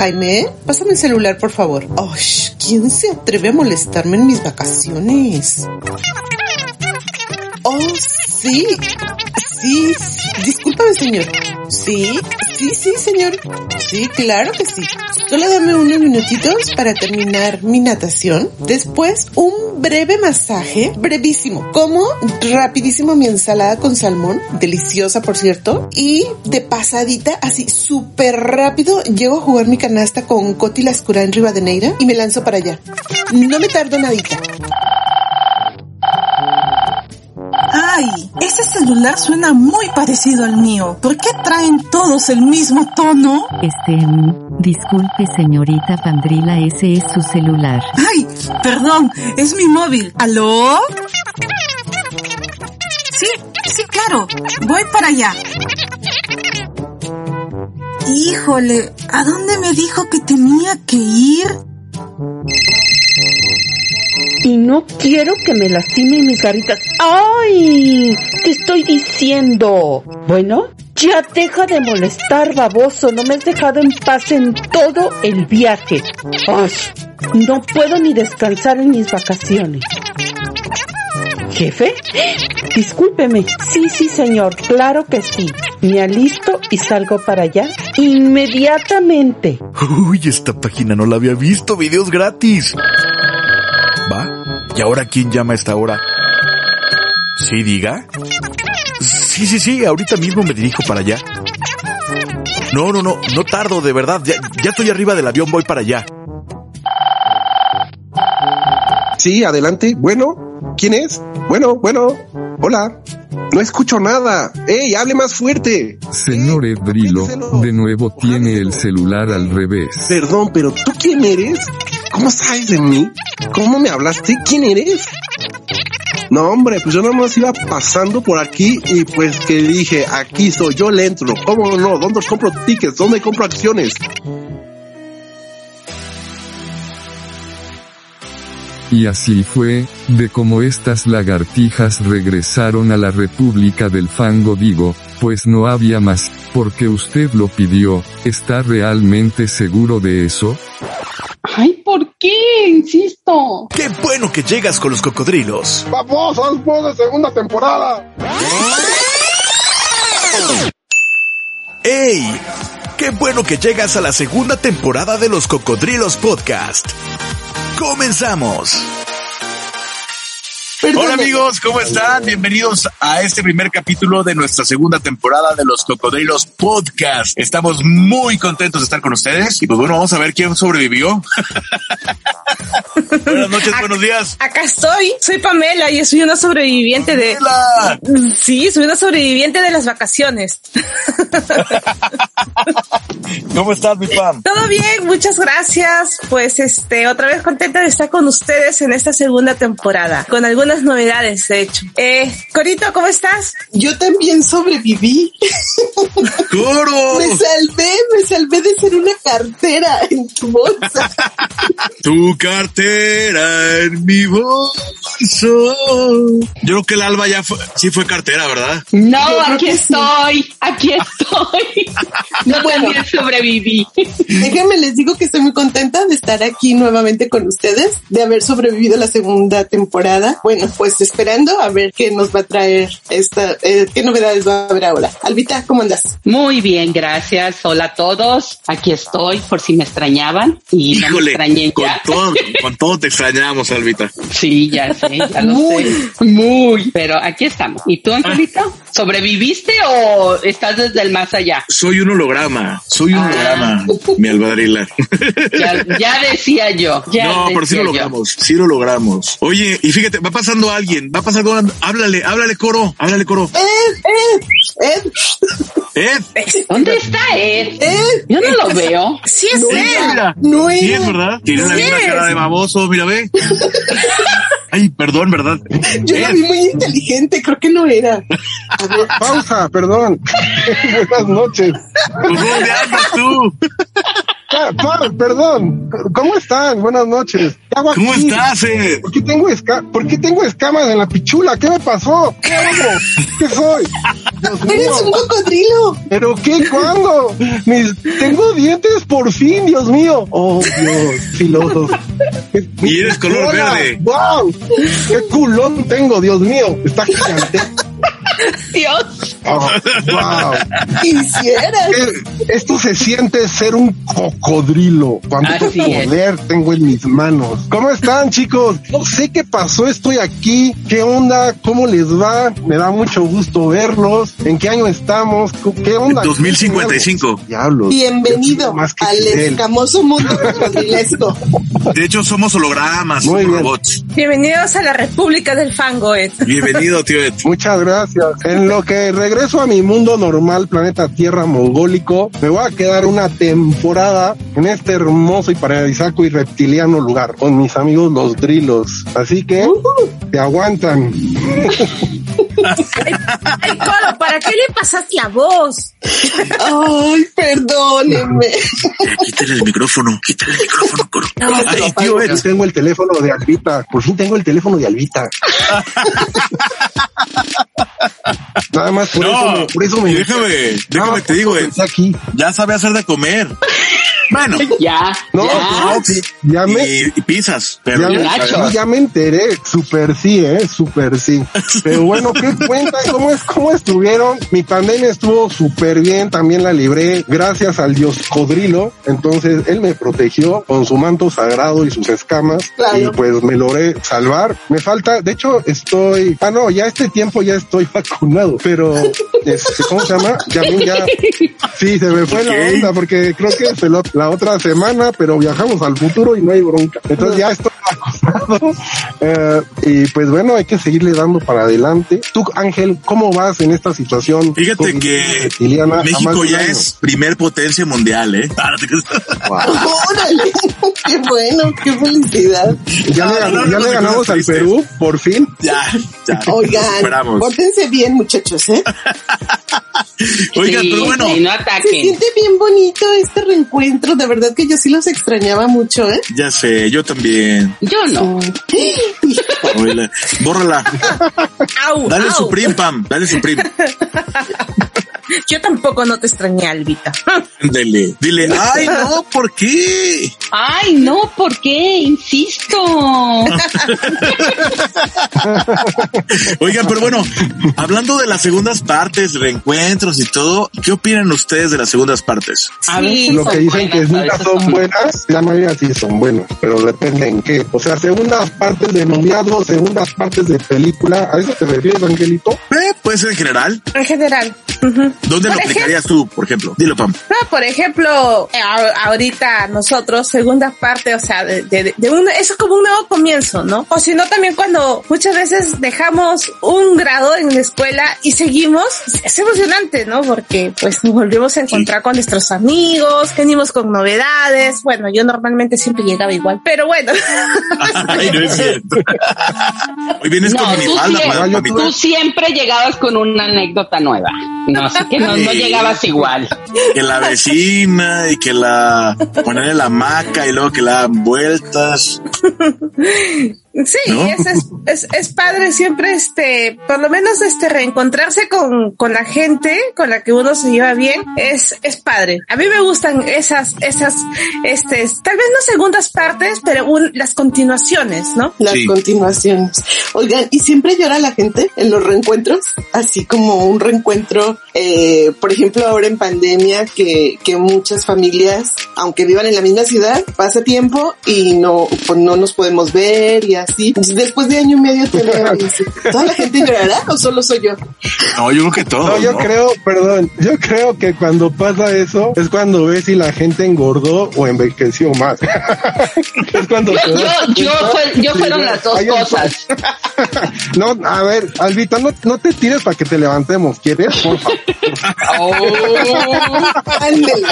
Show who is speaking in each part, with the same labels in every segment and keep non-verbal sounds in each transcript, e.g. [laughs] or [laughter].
Speaker 1: Jaime, pásame el celular, por favor. Oh, ¿quién se atreve a molestarme en mis vacaciones? Oh, sí. Sí, discúlpame, señor. Sí, sí, sí, señor. Sí, claro que sí. Solo dame unos minutitos para terminar mi natación. Después, un breve masaje, brevísimo. Como rapidísimo mi ensalada con salmón, deliciosa por cierto. Y de pasadita, así súper rápido, llego a jugar mi canasta con Coti Lascura en Rivadeneira y me lanzo para allá. No me tardo nadita.
Speaker 2: Ay, ese celular suena muy parecido al mío. ¿Por qué traen todos el mismo tono?
Speaker 3: Este, disculpe señorita Pandrila, ese es su celular.
Speaker 2: Ay, perdón, es mi móvil. ¿Aló? Sí, sí, claro. Voy para allá. Híjole, ¿a dónde me dijo que tenía que ir?
Speaker 4: Y no quiero que me lastimen mis garitas. ¡Ay! ¿Qué estoy diciendo? Bueno, ya deja de molestar, baboso. No me has dejado en paz en todo el viaje. ¡Ay! No puedo ni descansar en mis vacaciones. ¿Jefe? Discúlpeme. Sí, sí, señor. Claro que sí. Me alisto y salgo para allá inmediatamente.
Speaker 5: Uy, esta página no la había visto. Videos gratis. ¿Y ahora quién llama a esta hora? ¿Sí, diga? Sí, sí, sí, ahorita mismo me dirijo para allá. No, no, no, no tardo, de verdad. Ya, ya estoy arriba del avión, voy para allá.
Speaker 6: Sí, adelante. Bueno, ¿quién es? Bueno, bueno. Hola. No escucho nada. ¡Ey, hable más fuerte!
Speaker 7: Señor Edrilo, de nuevo tiene el celular al revés.
Speaker 6: Perdón, pero ¿tú quién eres? ¿Cómo sabes de mí? ¿Cómo me hablaste? ¿Quién eres? No, hombre, pues yo nada más iba pasando por aquí y pues que dije, aquí soy, yo le entro. ¿Cómo no? ¿Dónde compro tickets? ¿Dónde compro acciones?
Speaker 7: Y así fue, de cómo estas lagartijas regresaron a la República del Fango digo, pues no había más, porque usted lo pidió, ¿está realmente seguro de eso?
Speaker 4: Ay, ¿por qué? Insisto.
Speaker 5: ¡Qué bueno que llegas con los cocodrilos!
Speaker 6: ¡Vamos, vamos de segunda temporada!
Speaker 5: ¡Ey! ¡Qué bueno que llegas a la segunda temporada de los Cocodrilos Podcast! ¡Comenzamos! Hola amigos, ¿cómo están? Bienvenidos a este primer capítulo de nuestra segunda temporada de los Cocodrilos Podcast. Estamos muy contentos de estar con ustedes y pues bueno, vamos a ver quién sobrevivió. [laughs] Buenas noches, buenos días.
Speaker 8: Acá estoy, soy Pamela y soy una sobreviviente de...
Speaker 5: Hola.
Speaker 8: Sí, soy una sobreviviente de las vacaciones. [laughs]
Speaker 5: ¿Cómo estás, mi Pam?
Speaker 8: Todo bien, muchas gracias. Pues este, otra vez contenta de estar con ustedes en esta segunda temporada, con algunas novedades, de hecho. Eh, Corito, ¿cómo estás?
Speaker 1: Yo también sobreviví.
Speaker 5: ¡Coro! [laughs]
Speaker 1: Me salvé, me salvé de ser una cartera en tu bolsa. [laughs]
Speaker 5: Tu cartera en mi bolso. Yo creo que el Alba ya fue, sí fue cartera, ¿verdad?
Speaker 4: No, aquí
Speaker 1: sí.
Speaker 4: estoy, aquí estoy. Yo también sobreviví.
Speaker 1: Déjenme les digo que estoy muy contenta de estar aquí nuevamente con ustedes, de haber sobrevivido la segunda temporada. Bueno, pues esperando a ver qué nos va a traer esta, eh, qué novedades va a haber ahora. Albita, ¿cómo andas?
Speaker 4: Muy bien, gracias. Hola a todos. Aquí estoy por si me extrañaban y no me
Speaker 5: Híjole,
Speaker 4: extrañé
Speaker 5: con
Speaker 4: ya.
Speaker 5: todo, [laughs] con todo te extrañamos, Albita.
Speaker 4: Sí, ya sé, ya lo sé. Muy. Pero aquí estamos. ¿Y tú, Angelito? ¿Sobreviviste o estás desde el más allá?
Speaker 5: Soy un holograma, soy un
Speaker 4: Ah.
Speaker 5: holograma, mi albadrila.
Speaker 4: Ya, ya decía yo. [laughs] Ya
Speaker 5: no, pero sí
Speaker 4: decía
Speaker 5: lo
Speaker 4: yo.
Speaker 5: logramos, sí lo logramos. Oye, y fíjate, va pasando alguien, va pasando, háblale, háblale coro, háblale coro.
Speaker 1: Ed, Ed, Ed,
Speaker 5: Ed,
Speaker 4: ¿Dónde está él?
Speaker 1: Ed.
Speaker 4: Yo no lo veo.
Speaker 8: Sí es
Speaker 1: No
Speaker 8: él.
Speaker 5: mira,
Speaker 1: No
Speaker 5: sí
Speaker 1: era.
Speaker 5: es verdad, tiene la
Speaker 8: Sí
Speaker 5: misma
Speaker 8: es.
Speaker 5: cara de baboso, mira, ve. [laughs] Ay, perdón, ¿verdad?
Speaker 1: Yo la
Speaker 5: Ed,
Speaker 1: vi muy inteligente, creo que no era. [laughs]
Speaker 6: Pausa, perdón. Buenas noches.
Speaker 5: pues, ¿dónde andas tú?
Speaker 6: Ah, perdón. ¿Cómo están? Buenas noches. ¿Qué hago
Speaker 5: ¿Cómo
Speaker 6: aquí?
Speaker 5: estás, Ed?
Speaker 6: ¿Por qué, tengo esca ¿Por qué tengo escamas en la pichula? ¿Qué me pasó? ¿Qué hago? ¿Qué soy? Dios mío.
Speaker 1: Eres un cocodrilo.
Speaker 6: ¿Pero qué? ¿Cuándo? Mis, tengo dientes por fin, Dios mío. Oh, Dios, filoso.
Speaker 5: Y eres color
Speaker 6: Hola,
Speaker 5: verde.
Speaker 6: ¡Wow! ¡Qué culón tengo, Dios mío! Está gigante.
Speaker 4: Dios.
Speaker 6: Oh, ¡Wow!
Speaker 1: Quisieras.
Speaker 6: Eh, Esto se siente ser un cocodrilo. Cuánto
Speaker 4: Así es.
Speaker 6: poder tengo en mis manos. ¿Cómo están, chicos? No sé qué pasó, estoy aquí. ¿Qué onda? ¿Cómo les va? Me da mucho gusto verlos. ¿En qué año estamos? ¿Qué onda?
Speaker 5: 2055.
Speaker 6: Diablos.
Speaker 1: Bienvenido
Speaker 6: Más que
Speaker 1: al
Speaker 6: Fidel.
Speaker 1: escamoso mundo cocodrilesco.
Speaker 5: De hecho, somos hologramas,
Speaker 6: Muy bien.
Speaker 5: robots.
Speaker 8: Bienvenidos a la República del Fango, Ed.
Speaker 5: Bienvenido, tío Ed.
Speaker 6: Muchas gracias. En lo que regreso a mi mundo normal, planeta Tierra mongólico, me voy a quedar una temporada en este hermoso y paradisíaco y reptiliano lugar con mis amigos los drilos. Así que te aguantan. [laughs]
Speaker 8: Ay, Coro, ¿para qué le pasaste la voz?
Speaker 1: Ay, perdónenme.
Speaker 5: Quítale el micrófono, quítale el micrófono, Coro. Ay, tío.
Speaker 6: Yo tengo el teléfono de Albita. Por fin tengo el teléfono de Albita. Nada más por eso
Speaker 5: No,
Speaker 6: me, por eso me
Speaker 5: déjame, déjame te digo,
Speaker 6: eso pensé aquí.
Speaker 5: Ya sabe hacer de comer. Bueno, [laughs]
Speaker 4: Ya.
Speaker 6: No,
Speaker 4: ya.
Speaker 6: no, sí, ya me,
Speaker 5: y, y pizzas, pero
Speaker 6: Ya, me- ya me enteré, super sí, eh, super sí. [laughs] Pero bueno, ¿qué cuentan? ¿Cómo es, cómo estuvieron? Mi pandemia estuvo súper bien, también la libré gracias al dios Codrilo. Entonces, él me protegió con su manto sagrado y sus escamas.
Speaker 1: Claro.
Speaker 6: Y pues me logré salvar. Me falta, de hecho, estoy, ah, no, ya este tiempo ya estoy [laughs] vacunado, pero, este, ¿cómo se llama? Ya, ya, sí, se me fue la onda porque creo que es el ot- la otra semana, pero viajamos al futuro y no hay bronca. Entonces ya estoy acostado. [laughs] Eh, y pues bueno, hay que seguirle dando para adelante. Tú, Ángel, ¿cómo vas en esta situación?
Speaker 5: Fíjate que México ya es primer potencia mundial, ¿eh? Ah. [laughs]
Speaker 1: Órale. [laughs] Qué bueno, qué felicidad.
Speaker 6: Ya,
Speaker 5: No,
Speaker 6: le,
Speaker 5: no, no,
Speaker 6: ya
Speaker 5: no
Speaker 6: le ganamos al
Speaker 5: triste.
Speaker 6: Perú, por fin.
Speaker 5: Ya, ya.
Speaker 1: Oigan, pórtense bien, muchachos, ¿eh?
Speaker 5: Oigan,
Speaker 4: Sí,
Speaker 5: pero bueno,
Speaker 4: sí, no
Speaker 1: Se siente bien bonito este reencuentro. De verdad que yo sí los extrañaba mucho, ¿eh?
Speaker 5: ya sé, yo también.
Speaker 4: Yo no.
Speaker 5: Oíla, Bórrala. [laughs]
Speaker 8: Au,
Speaker 5: Dale
Speaker 8: au.
Speaker 5: su prim, Pam. Dale su prim. [laughs]
Speaker 8: Yo tampoco no te extrañé, Albita. [laughs]
Speaker 5: Dile. Dile, ay, no, ¿por qué?
Speaker 4: Ay, no, ¿por qué? Insisto. [laughs]
Speaker 5: Oigan, pero bueno, hablando de las segundas partes, reencuentros y todo, ¿qué opinan ustedes de las segundas partes?
Speaker 4: A veces
Speaker 6: Lo que
Speaker 4: son
Speaker 6: dicen que
Speaker 4: buenas,
Speaker 6: nunca
Speaker 4: veces
Speaker 6: son buenas, la mayoría sí son buenas, pero depende en qué. O sea, segundas partes de noviazgo, segundas partes de película, ¿a eso te refieres, Angelito?
Speaker 5: Eh, puede ser en general.
Speaker 8: En general. Ujú.
Speaker 5: ¿Dónde lo
Speaker 8: Por
Speaker 5: aplicarías tú, por ejemplo? Dilo, Pam.
Speaker 8: No, por ejemplo, eh, ahorita nosotros, segunda parte, o sea, de, de, de un, eso es como un nuevo comienzo, ¿no? O si no, también cuando muchas veces dejamos un grado en la escuela y seguimos, es emocionante, ¿no? Porque pues nos volvemos a encontrar con nuestros amigos, venimos con novedades. Bueno, yo normalmente siempre llegaba igual, pero bueno. [laughs]
Speaker 5: Ay, no es cierto. Hoy vienes
Speaker 4: No,
Speaker 5: con
Speaker 4: tú,
Speaker 5: minifalda,
Speaker 4: siempre,
Speaker 5: Pamita.
Speaker 4: tú siempre llegabas con una anécdota nueva. No, así que no, llegabas igual.
Speaker 5: Que la vecina y que la ponerle la maca y luego que la dan vueltas. [laughs]
Speaker 8: Sí,
Speaker 5: ¿No?
Speaker 8: es, es, es, es padre siempre, este, por lo menos este, reencontrarse con, con la gente con la que uno se lleva bien, es, es padre. A mí me gustan esas, esas, este, tal vez no segundas partes, pero un- las continuaciones, ¿no?
Speaker 1: Las
Speaker 5: Sí.
Speaker 1: continuaciones. Oigan, ¿y siempre llora la gente en los reencuentros? Así como un reencuentro, eh, por ejemplo, ahora en pandemia, que, que muchas familias, aunque vivan en la misma ciudad, pasa tiempo y no, pues no nos podemos ver y así. Después de año y medio te veo y. ¿Toda la gente llorará o solo soy yo?
Speaker 5: No, yo creo que todo.
Speaker 6: No, yo
Speaker 5: ¿no?
Speaker 6: creo, perdón, yo creo que cuando pasa eso es cuando ves si la gente engordó o envejeció más. [laughs] es cuando
Speaker 4: Yo, yo, yo, fue- yo
Speaker 6: si
Speaker 4: fueron las dos cosas. [laughs]
Speaker 6: no, a ver, Albita, no, no te tires para que te levantemos, ¿quieres? Porfa.
Speaker 1: Ándele.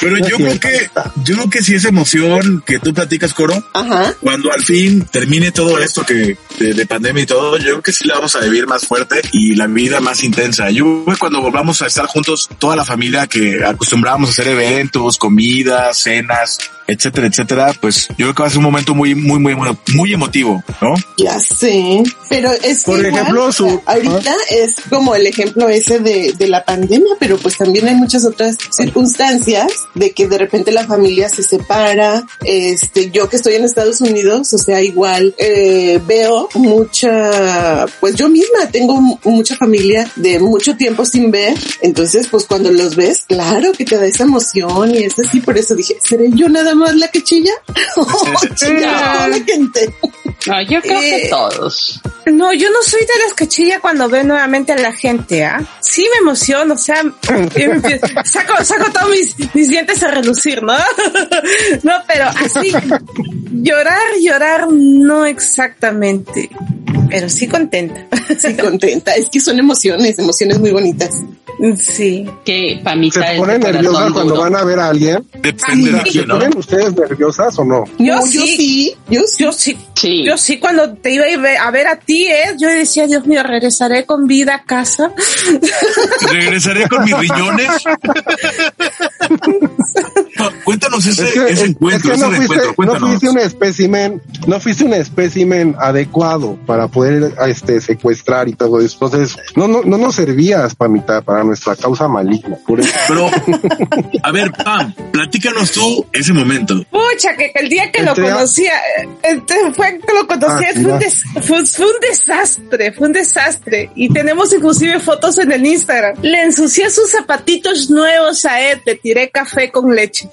Speaker 5: Pero yo creo que, yo creo que sí es emoción que tú platicas, Coro.
Speaker 1: Ajá.
Speaker 5: Cuando al fin termine todo esto que de, de pandemia y todo, yo creo que sí la vamos a vivir más fuerte y la vida más intensa. Yo creo que cuando volvamos a estar juntos, toda la familia que acostumbrábamos a hacer eventos, comidas, cenas, etcétera, etcétera, pues yo creo que va a ser un momento muy, muy, muy, muy, muy emotivo, ¿no?
Speaker 1: Ya sé, pero es que
Speaker 6: Por
Speaker 1: igual,
Speaker 6: ejemplo, su-
Speaker 1: ahorita es como el ejemplo ese de, de la pandemia, pero pues también hay muchas otras circunstancias de que de repente la familia se separa. Este, yo que estoy en Estados Unidos, o sea, igual eh, veo mucha, pues yo misma tengo mu- mucha familia de mucho tiempo sin ver, entonces pues cuando los ves, claro que te da esa emoción y es así, por eso dije, ¿seré yo nada más la que chilla? [laughs] Chilla toda la gente.
Speaker 9: No, yo creo que
Speaker 8: Eh,
Speaker 9: todos.
Speaker 8: No, yo no soy de las que chilla cuando veo nuevamente a la gente, ¿ah? Sí me emociono, o sea, [laughs] saco, saco todos mis, mis dientes a relucir, ¿no? [laughs] no, pero así, llorar, llorar, no exactamente, pero sí contenta. [laughs]
Speaker 1: Sí, contenta. Es que son emociones, emociones muy bonitas.
Speaker 8: Sí.
Speaker 9: Que Pamita
Speaker 6: ¿Se
Speaker 9: es
Speaker 6: ponen nerviosas cuando
Speaker 9: duro.
Speaker 6: van a ver a alguien?
Speaker 5: Depende de ¿no?
Speaker 6: ¿Ponen ustedes nerviosas o no?
Speaker 8: Yo
Speaker 1: No,
Speaker 8: sí,
Speaker 1: yo sí, yo sí.
Speaker 8: yo sí.
Speaker 9: Sí.
Speaker 8: Yo sí, cuando te iba a ver a ti, ¿eh? Yo decía, Dios mío, regresaré con vida a casa. [laughs]
Speaker 5: Regresaré con mis riñones. [laughs] Cuéntanos ese,
Speaker 6: Es que,
Speaker 5: ese
Speaker 6: es-
Speaker 5: encuentro,
Speaker 6: es que
Speaker 5: ese
Speaker 6: no, fuiste,
Speaker 5: reencuentro,
Speaker 6: no fuiste un espécimen, no fuiste un espécimen adecuado para poder este secuestrar y todo eso. Entonces, no, no, no nos servías, Pamita, para nuestra causa maligna. Por eso.
Speaker 5: Pero, [laughs] a ver, Pam, platícanos tú ese momento.
Speaker 8: Pucha, que el día que lo
Speaker 6: Entre a-
Speaker 8: conocía, eh, este fue que lo conocía,
Speaker 6: Ah,
Speaker 8: fue, un
Speaker 6: mira.
Speaker 8: des- fue, fue un desastre, fue un desastre. Y tenemos inclusive fotos en el Instagram. Le ensucié sus zapatitos nuevos a él, te tiré café con leche.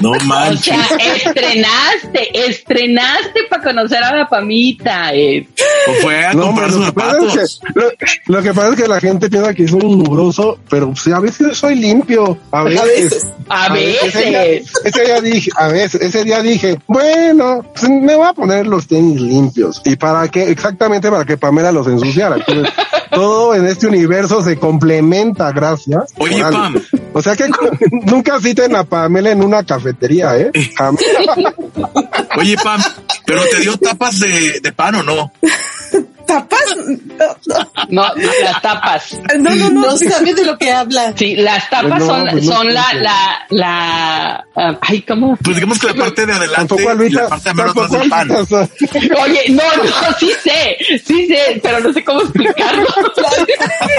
Speaker 5: No [laughs]
Speaker 9: O
Speaker 5: manches.
Speaker 9: sea, estrenaste, estrenaste para conocer a la Pamita. eh.
Speaker 5: O fue a
Speaker 6: No,
Speaker 5: comprar sus zapatos.
Speaker 6: es que, lo, lo que pasa es que la gente piensa que soy un mugroso, pero pues, a veces soy limpio, a veces.
Speaker 1: veces.
Speaker 9: A
Speaker 6: Ese día,
Speaker 9: veces.
Speaker 6: ese día dije, a veces, ese día dije, bueno, pues, me voy a poner los tenis limpios. ¿Y para qué? Exactamente para que Pamela los ensuciara. Entonces, [laughs] todo en este universo se complementa, gracias.
Speaker 5: Oye. Pam.
Speaker 6: O sea que [laughs] nunca citen a Pamela en una cafetería, ¿eh?
Speaker 5: Oye, Pam, pero te dio tapas de, de pan o no? [laughs]
Speaker 8: ¿Tapas?
Speaker 9: No, las tapas.
Speaker 8: No, no, no.
Speaker 1: No sabe de lo que habla.
Speaker 9: Sí, las tapas
Speaker 6: No,
Speaker 9: son,
Speaker 6: pues no,
Speaker 9: son la,
Speaker 6: pues,
Speaker 9: la, la, ah, ay, ¿cómo?
Speaker 5: Pues digamos que la parte de adelante y la parte de menos del pan.
Speaker 9: Oye, no, no, sí sé, sí sé, pero no sé cómo explicarlo.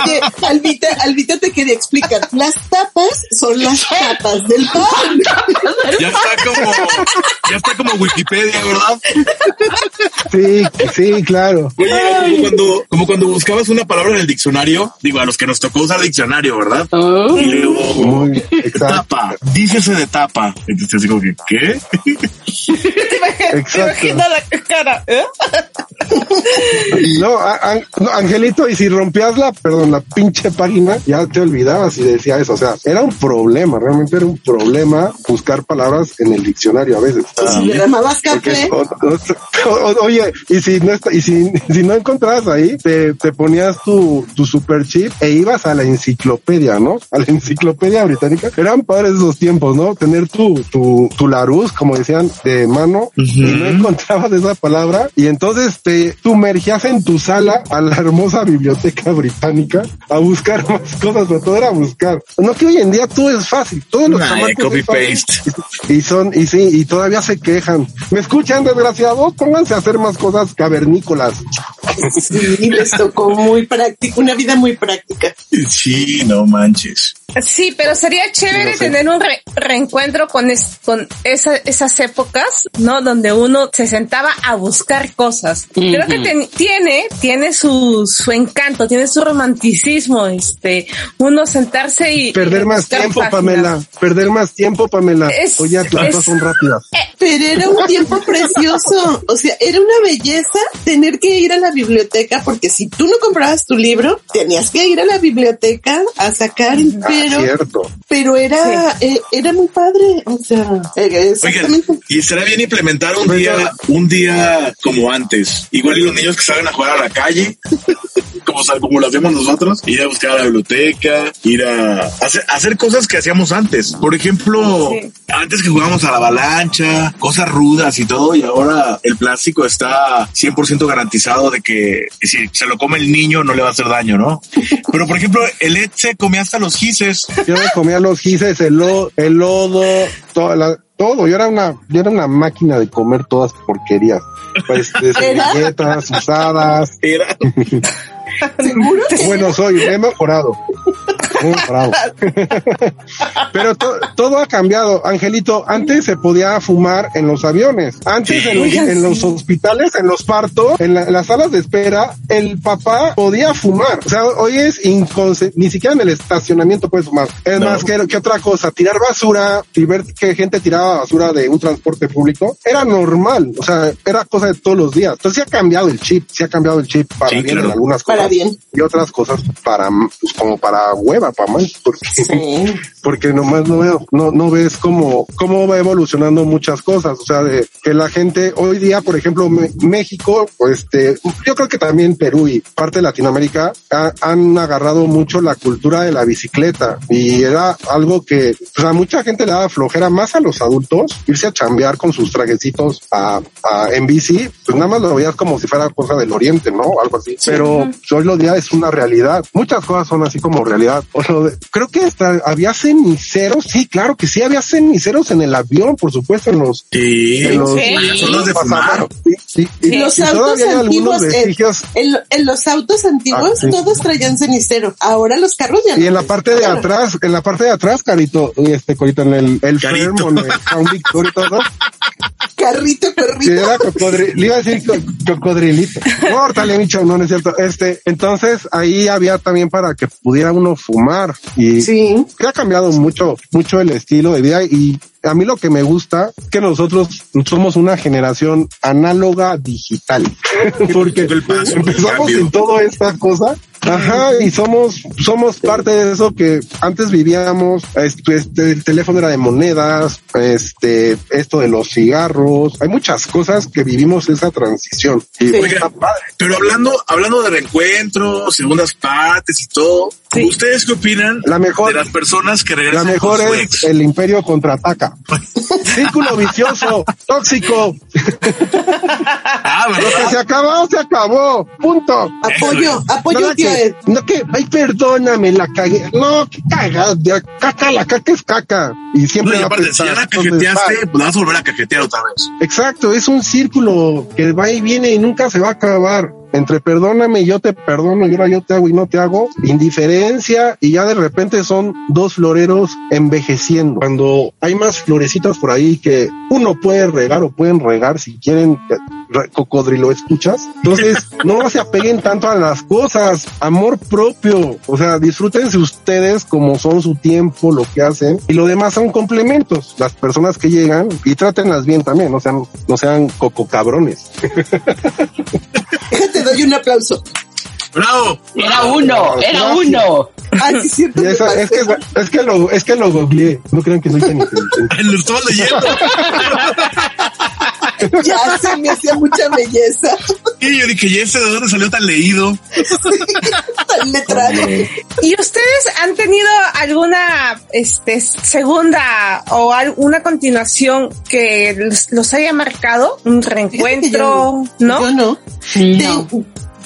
Speaker 1: Oye, Albita, Albita te quería explicar. Las tapas son las tapas del pan.
Speaker 5: Ya está como, ya está como Wikipedia, ¿verdad?
Speaker 6: Sí, sí, claro.
Speaker 5: Oye, como cuando, como cuando buscabas una palabra en el diccionario, digo, a los que nos tocó usar diccionario, ¿verdad?
Speaker 9: Oh,
Speaker 5: Y luego, tapa, dícese de tapa. Entonces como que, ¿qué? [laughs]
Speaker 6: Exacto.
Speaker 8: imagino la cara. ¿eh?
Speaker 6: No, a- a- no, Angelito, y si rompías la, perdón, la pinche página, ya te olvidabas y decía eso. O sea, era un problema, realmente era un problema buscar palabras en el diccionario a veces.
Speaker 1: Si le
Speaker 6: Porque,
Speaker 1: café,
Speaker 6: o- o- o- oye, y si no está, y si, si no encontrabas ahí, te, te ponías tu, tu super chip e ibas a la enciclopedia, ¿no? A la enciclopedia británica. Eran padres esos tiempos, ¿no? Tener tu, tu, tu Larus, como decían, de mano, y no encontrabas esa palabra, y entonces te sumergías en tu sala a la hermosa biblioteca británica a buscar [laughs] más cosas, pero todo era buscar. No que hoy en día todo es fácil, todos los
Speaker 5: Nah,
Speaker 6: chamacos
Speaker 5: copy paste.
Speaker 6: Y son, y sí, y todavía se quejan. ¿Me escuchan, desgraciados? Pónganse a hacer más cosas cavernícolas.
Speaker 1: sí, les tocó muy práctico, una vida muy práctica.
Speaker 5: Sí, no manches.
Speaker 8: Sí, pero sería chévere
Speaker 6: No sé.
Speaker 8: tener un re- reencuentro con, es- con esa- esas épocas, ¿no? Donde uno se sentaba a buscar cosas. Creo que ten- tiene, tiene su, su encanto, tiene su romanticismo, este, uno sentarse y...
Speaker 6: Perder
Speaker 8: y
Speaker 6: más tiempo,
Speaker 8: páginas.
Speaker 6: Pamela. Perder más tiempo, Pamela.
Speaker 8: Es-
Speaker 6: Oye, las cosas
Speaker 8: es-
Speaker 6: son rápidas.
Speaker 1: Pero era un tiempo precioso. O sea, era una belleza tener que ir a la biblioteca porque si tú no comprabas tu libro, tenías que ir a la biblioteca a sacar,
Speaker 6: Ah,
Speaker 1: pero,
Speaker 6: cierto.
Speaker 1: pero era, eh, era muy padre. O sea, eh,
Speaker 5: Oigan,
Speaker 1: exactamente.
Speaker 5: y será bien implementar un día, un día como antes. Igual y los niños que salgan a jugar a la calle, [laughs]
Speaker 10: como, como lo hacemos nosotros, ir a buscar a la biblioteca, ir a hacer, hacer cosas que hacíamos antes. Por ejemplo, antes que jugábamos a la avalancha, cosas rudas y todo, y ahora el plástico está 100% garantizado de que si se lo come el niño no le va a hacer daño, ¿no? Pero por ejemplo, el Ed se comía hasta los gises.
Speaker 6: Yo me comía los gises, el, lo- el lodo, toda la- todo. Yo era una, yo era una máquina de comer todas porquerías. Pues, de [laughs] servilletas usadas.
Speaker 10: Era.
Speaker 1: ¿Seguro? [laughs]
Speaker 6: Bueno, soy, he mejorado. Pero to- todo ha cambiado. Angelito, antes se podía fumar en los aviones. Antes en, los,
Speaker 1: Oigan,
Speaker 6: en los
Speaker 1: sí.
Speaker 6: hospitales, en los partos, en, la- en las salas de espera, el papá podía fumar. O sea, hoy es inconce ni siquiera en el estacionamiento puedes fumar. Es
Speaker 10: No.
Speaker 6: más que, que otra cosa, tirar basura y ver que gente tiraba basura de un transporte público era normal. O sea, era cosa de todos los días. Entonces sí ha cambiado el chip, sí ha cambiado el chip para
Speaker 10: Sí,
Speaker 6: bien
Speaker 10: claro.
Speaker 6: en algunas cosas
Speaker 1: Para bien.
Speaker 6: y otras cosas para pues, como para hueva, para mal, porque,
Speaker 1: Sí. [laughs]
Speaker 6: porque nomás no veo, no, no ves cómo, cómo va evolucionando muchas cosas. O sea, de que la gente hoy día, por ejemplo, Me- México, este, yo creo que también Perú y parte de Latinoamérica ha- han agarrado mucho la cultura de la bicicleta y era algo que pues, a mucha gente le daba flojera más a los adultos irse a chambear con sus traguecitos a, a- en bici, pues nada más lo veías como si fuera cosa del oriente, ¿no? Algo así. Pero pues, hoy lo día es una realidad. Muchas cosas son así como realidad. O sea, de- creo que hasta había ceniceros. Sí, claro que sí, había ceniceros en el avión, por supuesto, en los,
Speaker 10: Sí,
Speaker 6: en los
Speaker 8: Sí.
Speaker 10: Son los de fumar.
Speaker 6: Sí, sí. Y,
Speaker 1: Los
Speaker 6: y
Speaker 1: autos antiguos,
Speaker 6: vestigios.
Speaker 1: En, en los autos antiguos
Speaker 6: Ah, sí.
Speaker 1: todos traían cenicero. Ahora los carros ya
Speaker 6: Y
Speaker 1: no.
Speaker 6: en la parte de
Speaker 1: Claro.
Speaker 6: atrás, en la parte de atrás, Carito, y este Corito, en el, el
Speaker 10: Carito.
Speaker 6: Fairmont, el Crown Victoria y todo,
Speaker 1: Carrito,
Speaker 6: era cocodrilo, le iba a decir co- cocodrilito. No, ahorita le he dicho, no, no es cierto. Este, entonces ahí había también para que pudiera uno fumar y
Speaker 1: Sí.
Speaker 6: que ha cambiado mucho, mucho el estilo de vida y a mí lo que me gusta es que nosotros somos una generación análoga digital, [laughs] porque
Speaker 10: El paso, el
Speaker 6: empezamos en toda esta cosa. Ajá, y somos, somos parte de eso que antes vivíamos, este, este, el teléfono era de monedas, este, esto de los cigarros, hay muchas cosas que vivimos esa transición. Y
Speaker 1: Sí.
Speaker 10: Pero hablando, hablando de reencuentros, segundas partes y todo,
Speaker 1: Sí.
Speaker 10: ¿ustedes qué opinan
Speaker 6: La mejor-
Speaker 10: de las personas que
Speaker 6: La
Speaker 10: regresan
Speaker 6: mejor
Speaker 10: con su
Speaker 6: es
Speaker 10: ex?
Speaker 6: el imperio contraataca. [laughs] Círculo vicioso, tóxico.
Speaker 10: Ah,
Speaker 6: Lo que se acabó, se acabó. Punto.
Speaker 1: Apoyo, apoyo, tío
Speaker 6: que, no que, ay, perdóname, la cagué. No, qué cagada. ya, Caca, la caca es caca. Y
Speaker 10: No,
Speaker 6: siempre
Speaker 10: y
Speaker 6: va a
Speaker 10: aparte, si
Speaker 6: pensar.
Speaker 10: ya la
Speaker 6: Entonces,
Speaker 10: cajeteaste, pues la vas a volver a cajetear otra vez.
Speaker 6: Exacto, es un círculo que va y viene y nunca se va a acabar. Entre perdóname y yo te perdono y ahora yo te hago y no te hago, indiferencia y ya de repente son dos floreros envejeciendo. Cuando hay más florecitas por ahí que uno puede regar o pueden regar si quieren, eh, cocodrilo, ¿escuchas? Entonces, [laughs] no se apeguen tanto a las cosas, amor propio, o sea, disfrútense ustedes como son su tiempo, lo que hacen y lo demás son complementos. Las personas que llegan y trátenlas bien también, no sean, no sean coco cabrones. [laughs] [laughs]
Speaker 1: Doy un aplauso.
Speaker 10: ¡Bravo!
Speaker 9: Era uno, era uno.
Speaker 1: Ay, sí, es cierto.
Speaker 6: Y esa- es que, es que lo, es que lo googleé. No crean que soy tan inteligente. [laughs]
Speaker 10: Lo estaba leyendo. [laughs] [laughs]
Speaker 1: Ya se me hacía mucha belleza.
Speaker 10: y yo dije, ¿y ese de dónde salió tan leído?
Speaker 1: Tan letrado.
Speaker 8: ¿Y ustedes han tenido alguna este segunda o alguna continuación que los, los haya marcado? Un reencuentro,
Speaker 1: Yo
Speaker 8: ¿no?
Speaker 1: Yo no.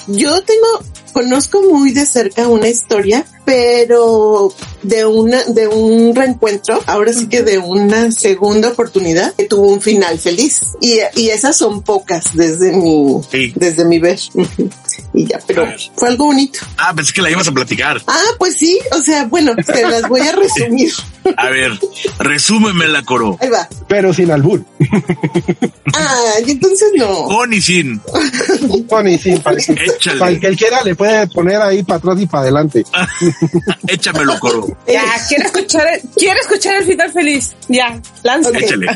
Speaker 1: Yo tengo, conozco muy de cerca una historia, pero de una, de un reencuentro, ahora sí que de una segunda oportunidad que tuvo un final feliz. Y, y esas son pocas desde mi,
Speaker 10: Sí.
Speaker 1: desde mi ver. [laughs] Y ya, pero fue algo bonito.
Speaker 10: Ah, pensé que la ibas a platicar.
Speaker 1: Ah, pues sí, o sea, bueno, te las voy a [laughs] resumir.
Speaker 10: A ver, resúmeme la coro.
Speaker 1: Ahí va.
Speaker 6: Pero sin albur.
Speaker 1: Ah, y entonces no.
Speaker 10: Con y sin. [laughs]
Speaker 6: Bueno, y sí, para, que-
Speaker 10: Échale.
Speaker 6: para el que él quiera le puede poner ahí para atrás y para adelante. [laughs]
Speaker 10: Échamelo, coro.
Speaker 8: Ya, quiero escuchar, el- quiero escuchar el final feliz. Ya, lánzate.
Speaker 1: Ok.
Speaker 10: Échale.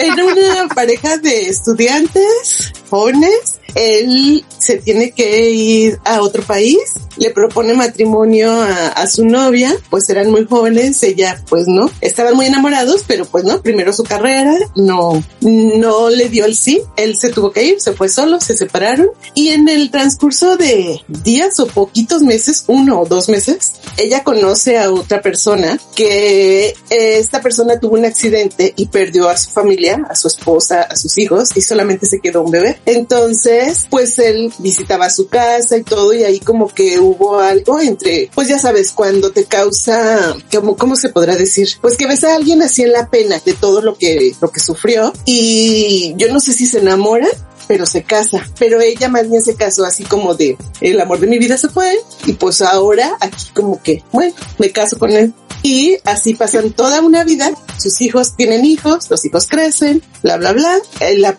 Speaker 1: Era una pareja de estudiantes jóvenes. Él se tiene que ir a otro país le propone matrimonio a, a su novia, pues eran muy jóvenes, ella pues no, estaban muy enamorados, pero pues no, primero su carrera, no, no le dio el sí, él se tuvo que ir, se fue solo, se separaron y en el transcurso de días o poquitos meses, uno o dos meses, ella conoce a otra persona que esta persona tuvo un accidente y perdió a su familia, a su esposa, a sus hijos y solamente se quedó un bebé. Entonces, pues él visitaba su casa y todo y ahí como que hubo algo entre, pues ya sabes, cuando te causa, como, ¿cómo se podrá decir? Pues que ves a alguien así en la pena de todo lo que, lo que sufrió y yo no sé si se enamora pero se casa. Pero ella más bien se casó así como de el amor de mi vida se fue y pues ahora aquí como que, bueno, me caso con él. Y así pasan toda una vida, sus hijos tienen hijos, los hijos crecen, bla, bla, bla. Eh, La,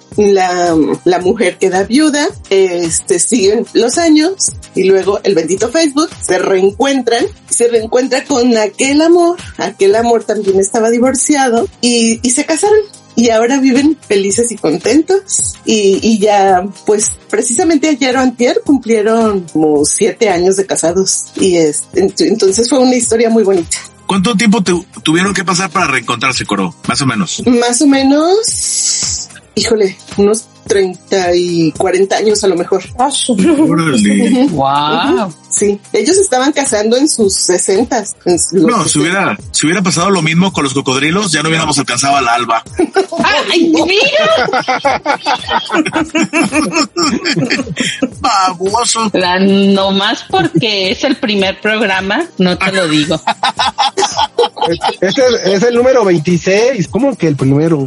Speaker 1: la, mujer queda viuda, este, siguen los años y luego el bendito Facebook se reencuentran, se reencuentra con aquel amor, aquel amor también estaba divorciado y, y se casaron y ahora viven felices y contentos y, y ya pues precisamente ayer o antier cumplieron como siete años de casados y es, ent- entonces fue una historia muy bonita.
Speaker 10: ¿Cuánto tiempo tu- tuvieron que pasar para reencontrarse, Coro? Más o menos.
Speaker 1: Más o menos, híjole, unos 30 y 40 años a lo mejor. [laughs]
Speaker 10: Órale.
Speaker 9: Wow.
Speaker 1: Sí, ellos estaban casando en sus sesentas. en sus-
Speaker 10: No, si hubiera, si hubiera pasado lo mismo con los cocodrilos, ya no hubiéramos alcanzado al alba. [laughs]
Speaker 9: ¡Ay, mira! [laughs]
Speaker 10: Baboso.
Speaker 9: La- No más porque es el primer programa, no te lo digo.
Speaker 6: Este es, es el número 26. ¿Cómo que el primero?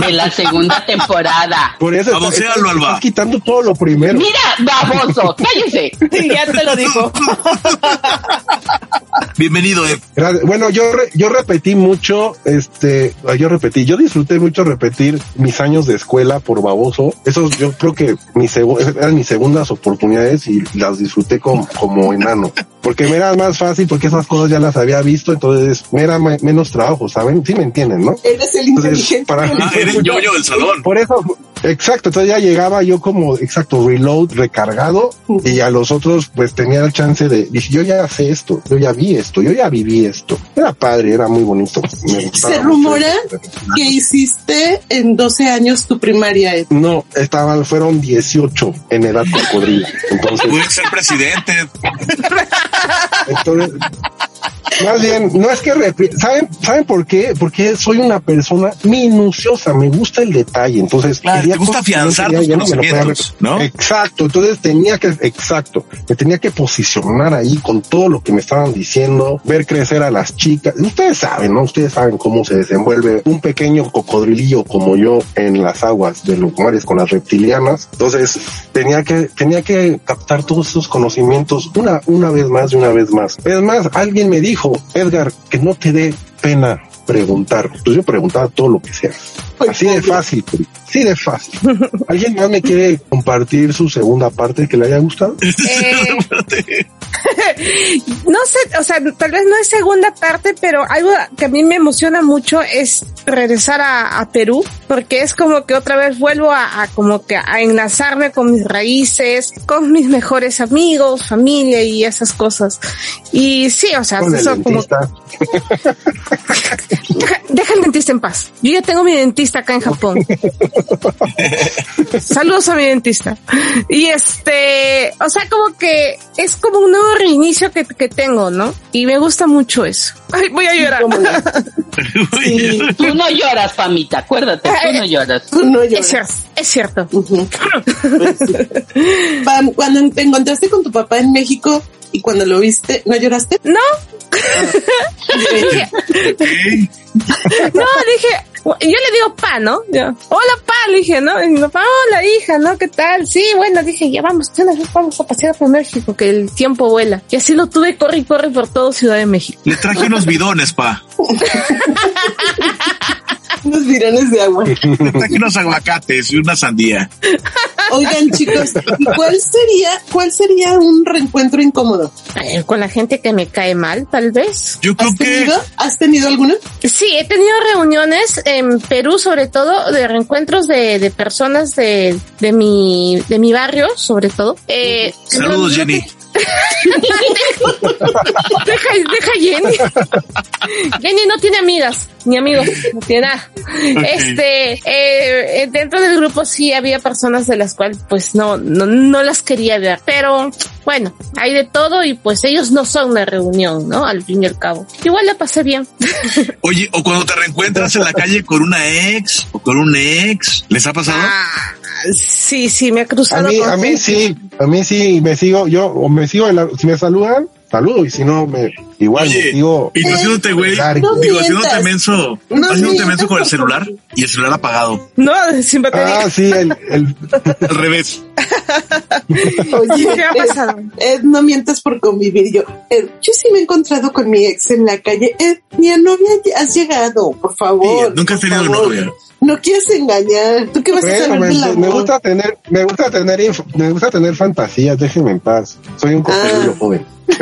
Speaker 9: De la segunda temporada.
Speaker 6: Por eso está-
Speaker 10: Baboséalo,
Speaker 6: está-
Speaker 10: Alba.
Speaker 6: estás quitando todo lo primero.
Speaker 9: Mira, baboso, cállese.
Speaker 8: ya te lo [laughs] dijo. [laughs]
Speaker 10: Bienvenido, Ed.
Speaker 6: Bueno, yo re- yo repetí mucho, este, yo repetí, yo disfruté mucho repetir mis años de escuela por baboso. Eso yo creo que mis eran mis segundas oportunidades y las disfruté como, como enano. Porque me era más fácil porque esas cosas ya las había visto, entonces me era me- menos trabajo, ¿saben? Sí me entienden, ¿no?
Speaker 1: Eres el
Speaker 6: Entonces,
Speaker 1: inteligente.
Speaker 6: para
Speaker 10: Ah, eres del salón.
Speaker 6: Por eso, exacto, entonces ya llegaba yo como, exacto, reload, recargado, y a los otros pues tenía el chance de, dije, yo ya sé esto, yo ya vi esto, yo ya viví esto. Era padre, era muy bonito.
Speaker 1: Se rumora que hiciste en 12 años tu primaria. Ed.
Speaker 6: No, estaban, fueron 18 en edad cocodrilo. Entonces,
Speaker 10: Puede ser presidente.
Speaker 6: entonces, más bien, no es que repi- ¿saben, ¿saben por qué? Porque soy una persona minuciosa, me gusta el detalle, entonces
Speaker 10: Claro, te gusta afianzar tus conocimientos, ¿no?
Speaker 6: Exacto, entonces tenía que, exacto, me tenía que posicionar ahí con todo lo que me estaban diciendo, ver crecer a las chicas. Ustedes saben, ¿no? Ustedes saben cómo se desenvuelve un pequeño cocodrilillo como yo en las aguas de los mares con las reptilianas. Entonces tenía que, tenía que captar todos esos conocimientos una, una vez más y una vez más. Es más, alguien me dijo, Edgar, que no te dé pena preguntar. Pues yo preguntaba todo lo que sea. Así de fácil, así de fácil. [laughs] ¿Alguien más me quiere compartir su segunda parte que le haya gustado? [laughs]
Speaker 8: Eh, [laughs] no sé, o sea, tal vez no es segunda parte, pero algo que a mí me emociona mucho es regresar a, a Perú, porque es como que otra vez vuelvo a, a como que a enlazarme con mis raíces, con mis mejores amigos, familia y esas cosas. Y sí, o sea, eso como. Deja, [laughs] deja el dentista en paz. Yo ya tengo mi dentista acá en Japón. [laughs] Saludos a mi dentista. Y este, o sea, como que es como un nuevo reinicio que, que tengo, ¿no? Y me gusta mucho eso. Ay, voy a llorar. [laughs]
Speaker 1: Sí,
Speaker 9: Tú no lloras, Pamita, acuérdate, tú no lloras.
Speaker 1: tú no
Speaker 8: Es
Speaker 1: lloras.
Speaker 8: cierto, es cierto. [laughs]
Speaker 1: Pam, cuando te encontraste con tu papá en México y cuando lo viste, ¿no lloraste?
Speaker 8: No. [laughs] dije, no, dije, yo le digo pa, ¿no? Yo, hola pa, le dije, ¿no? Y mi papá, hola hija, ¿no? ¿Qué tal? Sí, bueno, dije, ya vamos, una vez vamos a pasear por México, que el tiempo vuela. Y así lo tuve, corre y corre por todo Ciudad de México.
Speaker 10: Le traje unos bidones, pa. [laughs]
Speaker 1: Unos virones de agua.
Speaker 10: Le traje unos aguacates y una sandía. [laughs]
Speaker 1: Oigan, [laughs] chicos, ¿y cuál sería, cuál sería un reencuentro incómodo?
Speaker 8: Eh, Con la gente que me cae mal, tal vez.
Speaker 10: Yo creo
Speaker 1: ¿Has
Speaker 10: que
Speaker 1: tenido? ¿Has tenido alguna?
Speaker 8: Sí, he tenido reuniones en Perú, sobre todo, de reencuentros de, de personas de, de mi, de mi barrio, sobre todo. Eh,
Speaker 10: Saludos, Jenny.
Speaker 8: Deja, deja Jenny. Jenny no tiene amigas, ni amigos, no tiene nada. Este, eh, dentro del grupo sí había personas de las cuales pues no, no, no las quería ver, pero bueno, hay de todo y pues ellos no son una reunión, ¿no? Al fin y al cabo. Igual la pasé bien. [laughs]
Speaker 5: Oye, o cuando te reencuentras en la calle con una ex o con un ex, ¿les ha pasado?
Speaker 8: Ah, sí, sí, me ha
Speaker 6: A
Speaker 8: cruzado.
Speaker 6: mí,
Speaker 8: con
Speaker 6: a mí sí, a mí sí, me sigo, yo, o me sigo, si me saludan, saludo, y si no, me, igual me
Speaker 5: Oye,
Speaker 6: sigo.
Speaker 5: y tú haciéndote, güey.
Speaker 1: No
Speaker 5: digo, haciéndote menso,
Speaker 1: No
Speaker 5: haciéndote menso con el celular y el celular apagado.
Speaker 8: No, sin batería.
Speaker 6: Ah, sí, el, el, [laughs]
Speaker 5: Al revés.
Speaker 1: Oye,
Speaker 8: ¿Qué ha
Speaker 1: Ed,
Speaker 8: pasado?
Speaker 1: Ed, no mientas por convivir. Yo, Ed, yo sí me he encontrado con mi ex en la calle. Ed, mi novia has llegado, por favor.
Speaker 5: Sí, nunca has tenido
Speaker 1: favor.
Speaker 5: novia.
Speaker 1: No quieres engañar. ¿Tú qué vas a saber
Speaker 6: me,
Speaker 1: del amor?
Speaker 6: me gusta tener, me gusta tener, inf- me gusta tener fantasías, déjenme en paz. Soy un cocodrilo
Speaker 1: Ah.
Speaker 6: joven. [laughs]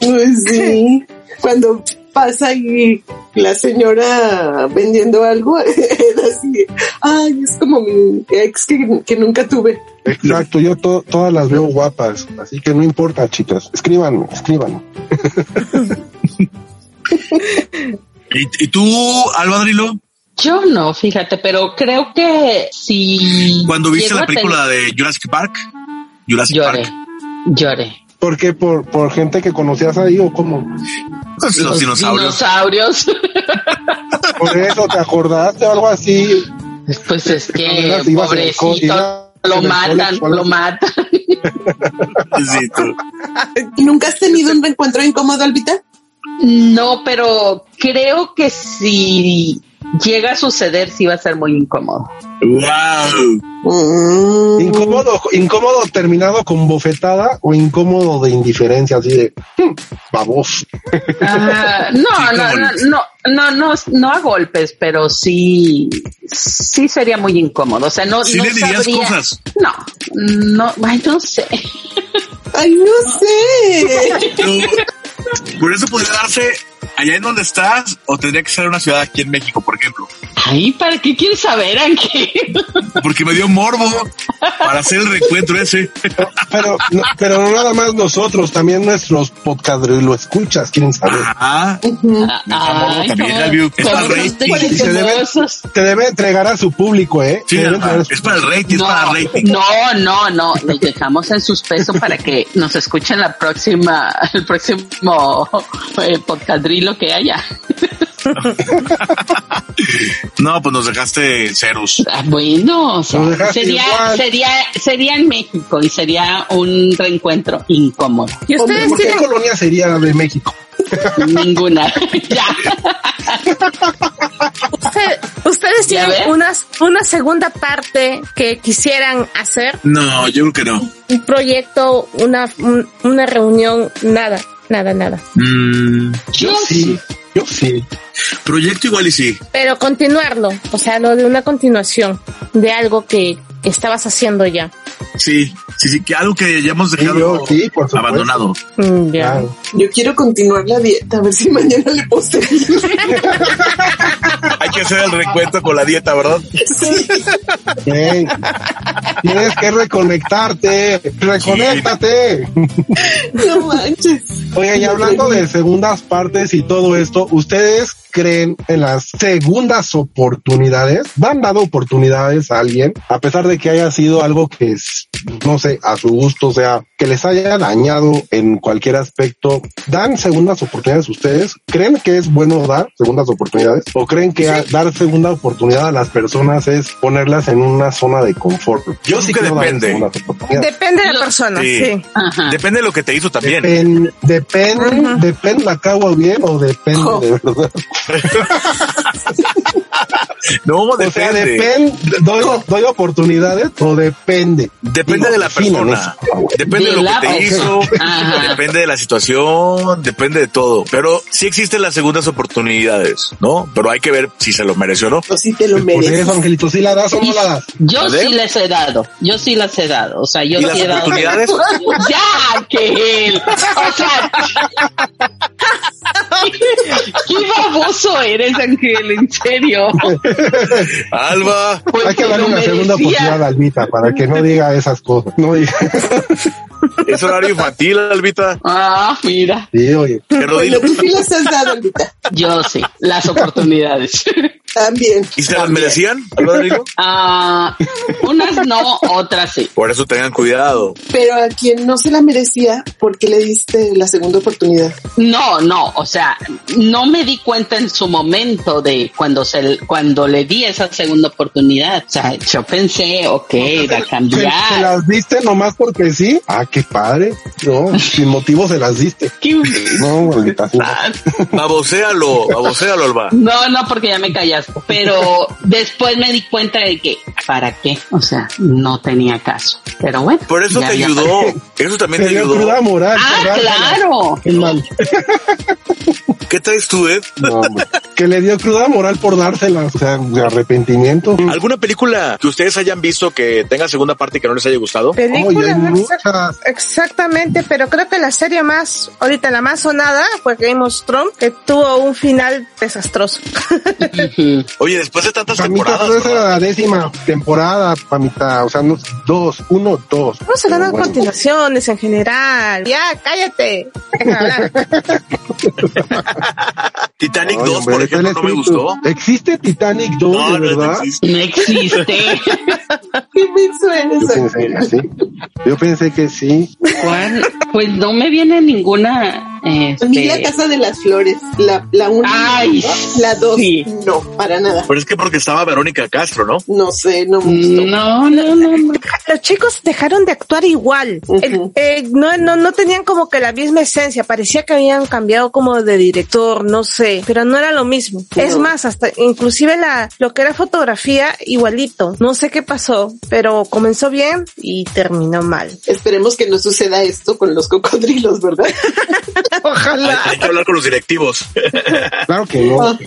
Speaker 1: Pues sí. Cuando pasa y la señora vendiendo algo, [laughs] Ed así, ay, es como mi ex que, que nunca tuve.
Speaker 6: Exacto, yo to- todas las veo guapas, así que no importa, chicas. Escríbanme, escríbanme. [laughs]
Speaker 5: ¿Y, y tú, Albadrilo,
Speaker 9: Yo no, fíjate, pero creo que si.
Speaker 5: cuando viste la
Speaker 9: tener-
Speaker 5: película de Jurassic Park? Jurassic
Speaker 9: Lloré,
Speaker 5: Park.
Speaker 9: lloré.
Speaker 6: ¿Por qué? ¿Por, por gente que conocías ahí o cómo?
Speaker 5: Pues los, dinosaurios.
Speaker 9: dinosaurios.
Speaker 6: Por eso te acordaste o algo así.
Speaker 9: Pues es que, pobrecito, lo matan, lo matan.
Speaker 5: Sí, tú.
Speaker 1: ¿Nunca has tenido un reencuentro incómodo, Albita?
Speaker 9: No, pero creo que si llega a suceder, sí va a ser muy incómodo.
Speaker 5: Wow.
Speaker 1: Mm.
Speaker 6: Incómodo, incómodo terminado con bofetada o incómodo de indiferencia, así de "Hmm, baboso.
Speaker 9: Ah, no, no, no, no, no, no, no a golpes, pero sí, sí sería muy incómodo. O sea, no,
Speaker 5: Sí
Speaker 9: no
Speaker 5: le dirías
Speaker 9: sabría-
Speaker 5: cosas.
Speaker 9: No, no, ay, no sé.
Speaker 1: Ay, no sé.
Speaker 5: Por eso podría darse allá en donde estás o tendría que ser una ciudad aquí en México, por ejemplo.
Speaker 9: Ay, ¿para qué quieres saber, Ángel?
Speaker 5: Porque me dio morbo para hacer el reencuentro ese.
Speaker 6: Pero, no, pero no nada más nosotros, también nuestros podcast lo escuchas, quieren saber.
Speaker 5: Ah,
Speaker 9: Ay,
Speaker 5: también,
Speaker 9: ¿cómo-
Speaker 5: Gaby. Es para el rating.
Speaker 6: Y se debe,
Speaker 9: cosas?
Speaker 6: te debe entregar a su público, ¿eh?
Speaker 5: sí, ajá, es para el rating, es
Speaker 9: No,
Speaker 5: para el rating.
Speaker 9: no, no, no, los dejamos en suspenso para que nos escuchen la próxima, el próximo eh, podcadrilo que haya. [laughs]
Speaker 5: No, pues nos dejaste ceros.
Speaker 9: Ah, Bueno, o sea,
Speaker 6: Lo dejaste
Speaker 9: sería,
Speaker 6: igual.
Speaker 9: sería, sería en México y sería un reencuentro incómodo.
Speaker 8: ¿Y
Speaker 6: Hombre,
Speaker 8: ustedes
Speaker 6: ¿por qué
Speaker 8: tienen,
Speaker 6: colonia sería la de México?
Speaker 9: Ninguna. [laughs] ya.
Speaker 8: usted- ustedes tienen una, una segunda parte que quisieran hacer?
Speaker 5: No, yo creo que no.
Speaker 8: Un proyecto, una, un- una reunión, nada, nada, nada.
Speaker 5: Mm,
Speaker 9: Yo
Speaker 6: Sí, yo sí.
Speaker 5: proyecto igual y sí.
Speaker 8: Pero continuarlo, o sea, lo de una continuación de algo que, que estabas haciendo ya.
Speaker 5: Sí, sí, sí, que algo que ya hemos
Speaker 6: Sí,
Speaker 5: dejado
Speaker 6: yo, sí, por supuesto.
Speaker 5: abandonado.
Speaker 8: Mm.
Speaker 6: Claro.
Speaker 1: Yo quiero continuar la dieta, a ver si mañana le puedo. [laughs]
Speaker 5: Hay que hacer el reencuentro con la dieta, ¿verdad?
Speaker 6: Ey, tienes que reconectarte, reconéctate.
Speaker 1: No manches.
Speaker 6: Oye, y hablando de segundas partes y todo esto, ¿ustedes creen en las segundas oportunidades? ¿Dan dado oportunidades a alguien? A pesar de que haya sido algo que es, no sé, a su gusto, o sea, que les haya dañado en cualquier aspecto, ¿dan segundas oportunidades ustedes? ¿Creen que es bueno dar segundas oportunidades? ¿O creen que dar segunda oportunidad a las personas es ponerlas en una zona de confort? Yo sí
Speaker 5: que depende.
Speaker 8: Depende de la persona,
Speaker 5: Sí.
Speaker 8: sí.
Speaker 9: Ajá.
Speaker 5: Depende de lo que te hizo también.
Speaker 6: Depen- depende, depende la cago bien o depende
Speaker 1: Oh.
Speaker 6: de verdad. [laughs]
Speaker 5: No,
Speaker 6: O sea,
Speaker 5: depende.
Speaker 6: depende, doy, doy oportunidades o depende.
Speaker 5: Depende
Speaker 6: Digo,
Speaker 5: de la persona.
Speaker 6: favor.
Speaker 5: Depende de,
Speaker 9: De
Speaker 5: lo
Speaker 9: la
Speaker 5: que te hizo.
Speaker 9: Ajá.
Speaker 5: Depende de la situación. Depende de todo. Pero sí existen las segundas oportunidades, ¿no? Pero hay que ver si se lo mereció o no.
Speaker 1: O si te lo
Speaker 6: Por
Speaker 1: mereces.
Speaker 6: Angelito, ¿sí la das o no la das?
Speaker 9: Yo sí les he dado, yo sí las he dado, o sea, yo
Speaker 5: ¿Y
Speaker 9: sí
Speaker 5: las
Speaker 9: he dado.
Speaker 5: oportunidades? [laughs]
Speaker 9: Ya, que él, o sea, qué baboso eres, Ángel, en serio.
Speaker 5: Alba.
Speaker 6: Hay que darle una segunda oportunidad a Albita para que no diga esas cosas. No diga.
Speaker 5: Es horario infantil, Albita.
Speaker 9: Ah, mira.
Speaker 6: Sí, oye.
Speaker 5: Pero dilo.
Speaker 1: tú sí las has dado, Albita.
Speaker 9: Yo sí, las oportunidades.
Speaker 1: También.
Speaker 5: ¿Y se las merecían, Alba Rodrigo? [laughs]
Speaker 9: Ah, unas no, otras sí.
Speaker 5: Por eso tengan cuidado.
Speaker 1: Pero a quien no se la merecía, ¿por qué le diste la segunda oportunidad?
Speaker 9: No, no, o sea, no me di cuenta en su momento de cuando se, cuando le di esa segunda oportunidad. O sea, yo pensé, ok, va a
Speaker 6: ¿Se, se
Speaker 9: cambiar.
Speaker 6: las diste nomás porque sí? Ah, qué padre. No, sin motivo se las diste.
Speaker 9: ¿Qué-
Speaker 6: No, maldita sea.
Speaker 5: Babosealo, babosealo, Alba.
Speaker 9: No, no, porque ya me callaste. Pero [laughs] después me di cuenta de que, ¿para qué? O sea, no tenía caso. Pero bueno.
Speaker 5: Por eso te ayudó. Eso también
Speaker 6: Te
Speaker 5: te
Speaker 6: dio
Speaker 5: ayudó.
Speaker 6: cruda moral.
Speaker 9: Ah, claro.
Speaker 6: Qué mal. [laughs]
Speaker 5: ¿Qué traes tú, Ed?
Speaker 6: No, [laughs] que le dio cruda moral por dárselas. O sea, de arrepentimiento.
Speaker 5: ¿Alguna película que ustedes hayan visto que tenga segunda parte y que no les haya gustado?
Speaker 6: Oye,
Speaker 8: Película,
Speaker 6: hay
Speaker 8: no
Speaker 6: muchas.
Speaker 8: exact- exactamente, pero creo que la serie más, ahorita la más sonada fue Game of Thrones, que tuvo un final desastroso.
Speaker 5: Oye, después de tantas
Speaker 6: Pamita,
Speaker 5: temporadas,
Speaker 6: esa la décima temporada, Pamita. O sea, no, dos, uno, dos.
Speaker 8: No se dan
Speaker 6: Pero bueno.
Speaker 8: continuaciones en general. Ya, cállate. [laughs]
Speaker 5: Titanic
Speaker 6: Ay,
Speaker 5: 2,
Speaker 6: hombre,
Speaker 5: por ejemplo, no me gustó.
Speaker 6: ¿Existe Titanic 2,
Speaker 5: No,
Speaker 6: de
Speaker 5: no,
Speaker 6: verdad?
Speaker 5: existe.
Speaker 9: No existe. [laughs]
Speaker 1: ¿Qué menso eres?
Speaker 6: Yo pensé que sí. Yo pensé que sí.
Speaker 9: ¿Cuál? Pues no me viene ninguna.
Speaker 1: A mí la
Speaker 9: Este,
Speaker 1: Casa de las Flores, la, la una,
Speaker 9: Ay,
Speaker 1: la dos,
Speaker 9: sí.
Speaker 1: no, para nada.
Speaker 5: Pero es que porque estaba Verónica Castro, ¿no?
Speaker 1: No sé, no me gustó.
Speaker 9: no, no, no, no.
Speaker 8: Los chicos dejaron de actuar igual. Eh, no, no, no tenían como que la misma esencia. Parecía que habían cambiado como de director, no sé, pero no era lo mismo. Es más, hasta inclusive la, lo que era fotografía igualito. No sé qué pasó, pero comenzó bien y terminó mal.
Speaker 1: Esperemos que no suceda esto con los cocodrilos, ¿verdad? [laughs]
Speaker 8: Ojalá.
Speaker 5: hay que hablar con los directivos. [laughs]
Speaker 6: Claro que no.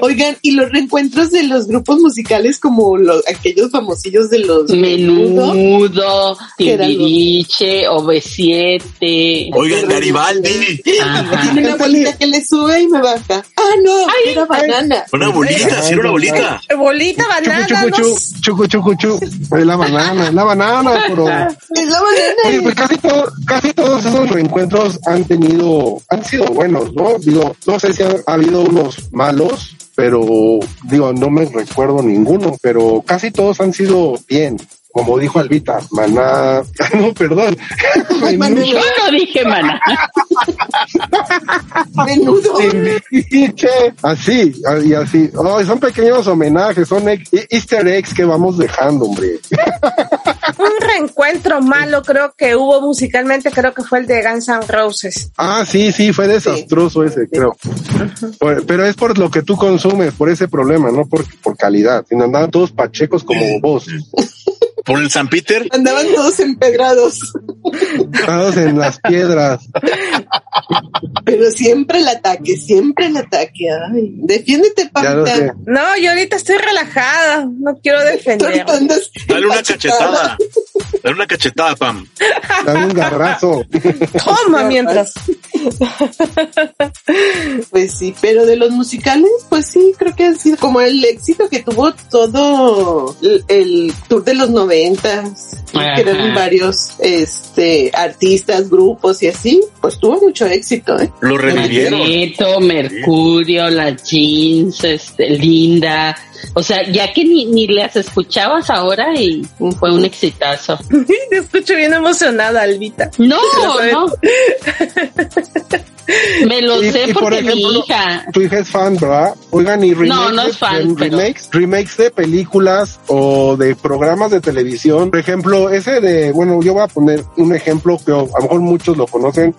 Speaker 1: Oigan, y los reencuentros de los grupos musicales como los, aquellos famosillos de los
Speaker 9: Menudo,
Speaker 1: ¿Qué era lo-
Speaker 9: Timbiriche, OV7.
Speaker 5: Oigan, Garibaldi.
Speaker 1: Tiene una bolita que le sube y me baja. Ah, no, era banana.
Speaker 5: Una bolita, sí, era una bolita.
Speaker 8: Bolita, banana,
Speaker 6: Chucu, chucu, chucu, chucu, chu. Es la banana, es la banana, pero...
Speaker 1: Es la banana.
Speaker 6: Oye, pues casi, todo, casi todos esos reencuentros han tenido, han sido buenos, ¿no? Digo, no sé si ha, ha habido unos malos, pero digo, no me recuerdo ninguno, pero casi todos han sido bien. Como dijo Albita, maná, [laughs] no, perdón.
Speaker 9: Yo no dije mana. [laughs]
Speaker 1: Menudo. [laughs]
Speaker 6: Así, y así. Oh, son pequeños homenajes, son ex- easter eggs que vamos dejando, hombre.
Speaker 8: Un reencuentro malo creo que hubo musicalmente, creo que fue el de Guns N' Roses.
Speaker 6: Ah, sí, sí, fue desastroso ese, creo. Por- pero es por lo que tú consumes, por ese problema, no por, por calidad. Sino andaban todos pachecos como vos,
Speaker 5: Por el San Peter.
Speaker 1: Andaban todos empedrados.
Speaker 6: parados en las piedras.
Speaker 1: Pero siempre el ataque, siempre el ataque. Ay, defiéndete. Pamita.
Speaker 8: No, yo ahorita estoy relajada, no quiero defender.
Speaker 5: Dale una cachetada. Dale una cachetada, Pam.
Speaker 6: Dale un garrazo.
Speaker 8: Toma mientras. [laughs]
Speaker 1: Pues sí, pero de los musicales, pues sí, creo que ha sido como el éxito que tuvo todo el, el tour de los noventas, que eran varios este artistas, grupos y así, pues tuvo mucho éxito, ¿eh?
Speaker 5: Lo revivieron.
Speaker 9: Magneto, Mercurio, las jeans, este, Linda. O sea, ya que ni, ni las escuchabas ahora y fue un exitazo. [laughs]
Speaker 8: Te escucho bien emocionada, Albita.
Speaker 9: No, [laughs] no. Me lo
Speaker 6: Y-
Speaker 9: sé
Speaker 6: y por
Speaker 9: porque mi
Speaker 6: ejemplo,
Speaker 9: hija.
Speaker 6: Tu hija es fan, ¿verdad? Oigan, y remakes,
Speaker 9: No, no
Speaker 6: de-
Speaker 9: es fan,
Speaker 6: de-
Speaker 9: pero-
Speaker 6: remakes, de películas o de programas de televisión. Por ejemplo, ese de, bueno, yo voy a poner un ejemplo que a lo mejor muchos lo conocen